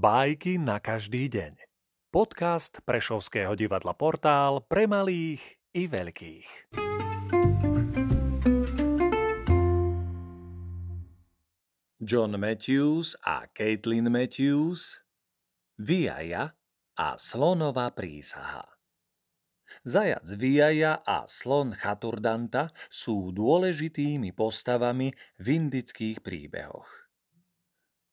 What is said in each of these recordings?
Bajky na každý deň. Podcast Prešovského divadla Portál pre malých i veľkých. John Matthews a Caitlin Matthews Viaja a slonová prísaha Zajac Viaja a slon Chaturdanta sú dôležitými postavami v indických príbehoch.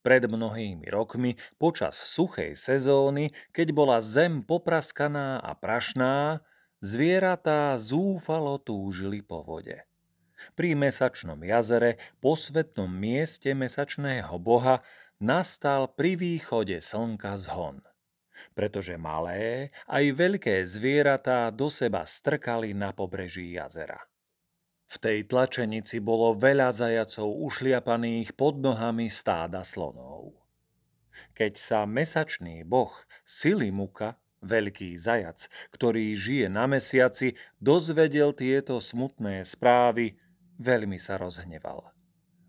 Pred mnohými rokmi, počas suchej sezóny, keď bola zem popraskaná a prašná, zvieratá zúfalo túžili po vode. Pri mesačnom jazere, posvetnom mieste mesačného boha, nastal pri východe slnka zhon. Pretože malé aj veľké zvieratá do seba strkali na pobreží jazera. V tej tlačenici bolo veľa zajacov ušliapaných pod nohami stáda slonov. Keď sa mesačný boh Silimuka, veľký zajac, ktorý žije na mesiaci, dozvedel tieto smutné správy, veľmi sa rozhneval.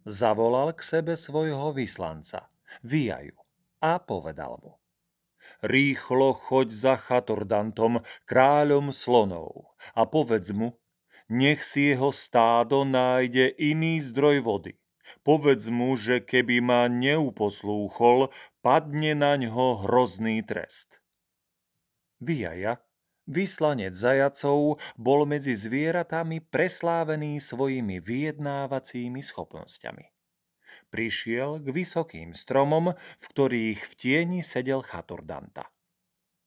Zavolal k sebe svojho vyslanca, Viaju, a povedal mu. Rýchlo choď za Chatordantom, kráľom slonov, a povedz mu, nech si jeho stádo nájde iný zdroj vody. Povedz mu, že keby ma neuposlúchol, padne na ňo hrozný trest. Vyjaja, vyslanec zajacov, bol medzi zvieratami preslávený svojimi vyjednávacími schopnosťami. Prišiel k vysokým stromom, v ktorých v tieni sedel Chaturdanta.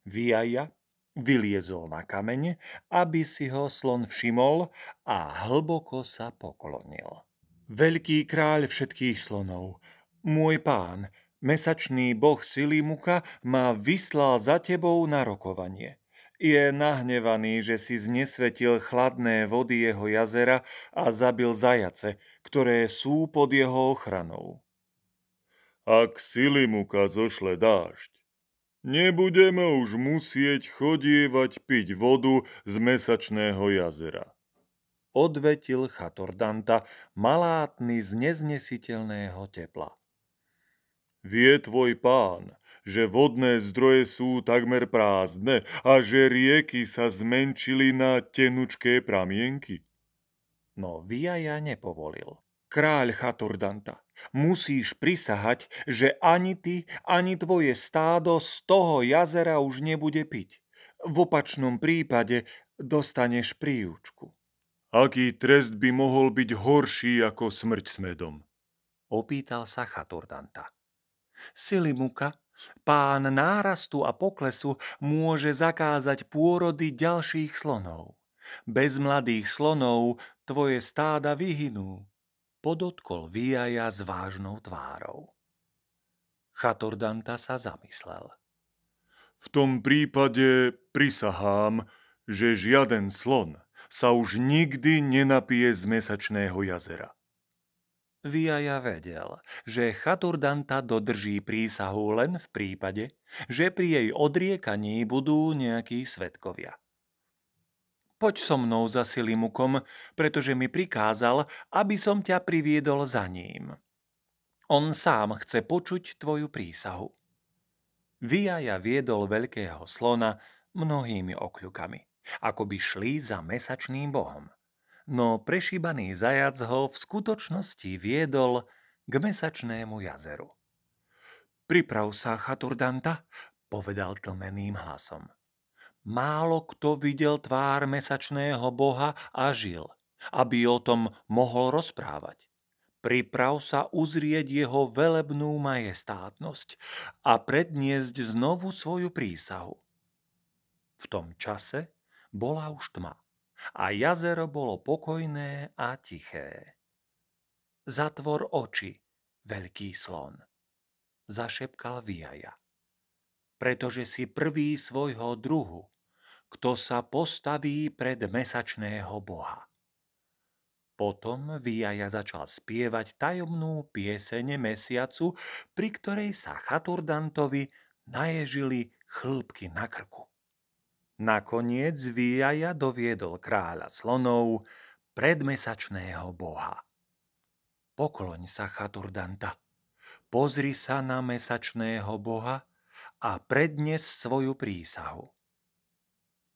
Vyjaja Vyliezol na kameň, aby si ho slon všimol a hlboko sa poklonil. Veľký kráľ všetkých slonov, môj pán, mesačný boh Silimuka ma vyslal za tebou na rokovanie. Je nahnevaný, že si znesvetil chladné vody jeho jazera a zabil zajace, ktoré sú pod jeho ochranou. Ak Silimuka zošle dážď, Nebudeme už musieť chodievať piť vodu z mesačného jazera. Odvetil Chatordanta, malátny z neznesiteľného tepla. Vie tvoj pán, že vodné zdroje sú takmer prázdne a že rieky sa zmenšili na tenučké pramienky? No Viaja nepovolil. Kráľ Chaturdanta, musíš prisahať, že ani ty, ani tvoje stádo z toho jazera už nebude piť. V opačnom prípade dostaneš príučku. Aký trest by mohol byť horší ako smrť smedom? Opýtal sa Chaturdanta. Silimuka, pán nárastu a poklesu, môže zakázať pôrody ďalších slonov. Bez mladých slonov tvoje stáda vyhynú podotkol Viaja s vážnou tvárou. Chatordanta sa zamyslel. V tom prípade prisahám, že žiaden slon sa už nikdy nenapije z mesačného jazera. Viaja vedel, že Chaturdanta dodrží prísahu len v prípade, že pri jej odriekaní budú nejakí svetkovia. Poď so mnou za Silimukom, pretože mi prikázal, aby som ťa priviedol za ním. On sám chce počuť tvoju prísahu. Viaja viedol veľkého slona mnohými okľukami, ako by šli za mesačným bohom. No prešíbaný zajac ho v skutočnosti viedol k mesačnému jazeru. Priprav sa, Chaturdanta, povedal tlmeným hlasom. Málo kto videl tvár mesačného boha a žil, aby o tom mohol rozprávať. Priprav sa uzrieť jeho velebnú majestátnosť a predniesť znovu svoju prísahu. V tom čase bola už tma a jazero bolo pokojné a tiché. Zatvor oči, veľký slon, zašepkal Viaja pretože si prvý svojho druhu, kto sa postaví pred mesačného boha. Potom Viaja začal spievať tajomnú pieseň mesiacu, pri ktorej sa Chaturdantovi naježili chlbky na krku. Nakoniec Viaja doviedol kráľa slonov predmesačného boha. Pokloň sa Chaturdanta, pozri sa na mesačného boha a prednes svoju prísahu.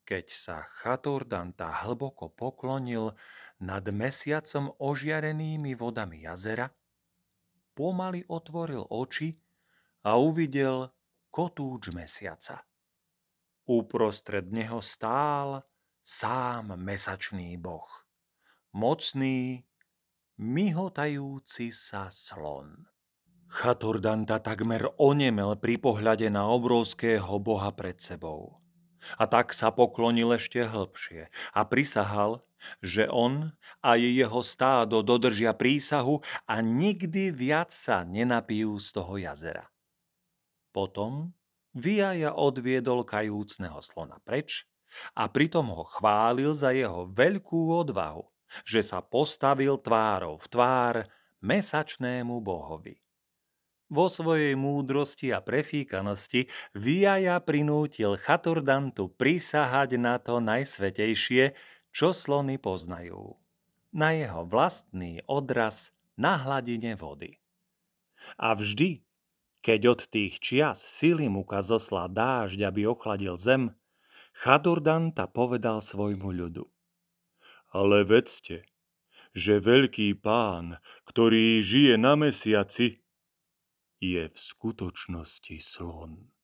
Keď sa Chaturdanta hlboko poklonil nad mesiacom ožiarenými vodami jazera, pomaly otvoril oči a uvidel kotúč mesiaca. Uprostred neho stál sám mesačný boh, mocný, myhotajúci sa slon. Chaturdanta takmer onemel pri pohľade na obrovského boha pred sebou. A tak sa poklonil ešte hlbšie a prisahal, že on a jeho stádo dodržia prísahu a nikdy viac sa nenapijú z toho jazera. Potom Viaja odviedol kajúcneho slona preč a pritom ho chválil za jeho veľkú odvahu, že sa postavil tvárou v tvár mesačnému bohovi. Vo svojej múdrosti a prefíkanosti Viaja prinútil Chaturdantu prisahať na to najsvetejšie, čo slony poznajú. Na jeho vlastný odraz na hladine vody. A vždy, keď od tých čias Silimuka zoslá dážď, aby ochladil zem, Chadurdanta povedal svojmu ľudu. Ale vedzte, že veľký pán, ktorý žije na mesiaci, je v skutočnosti slon.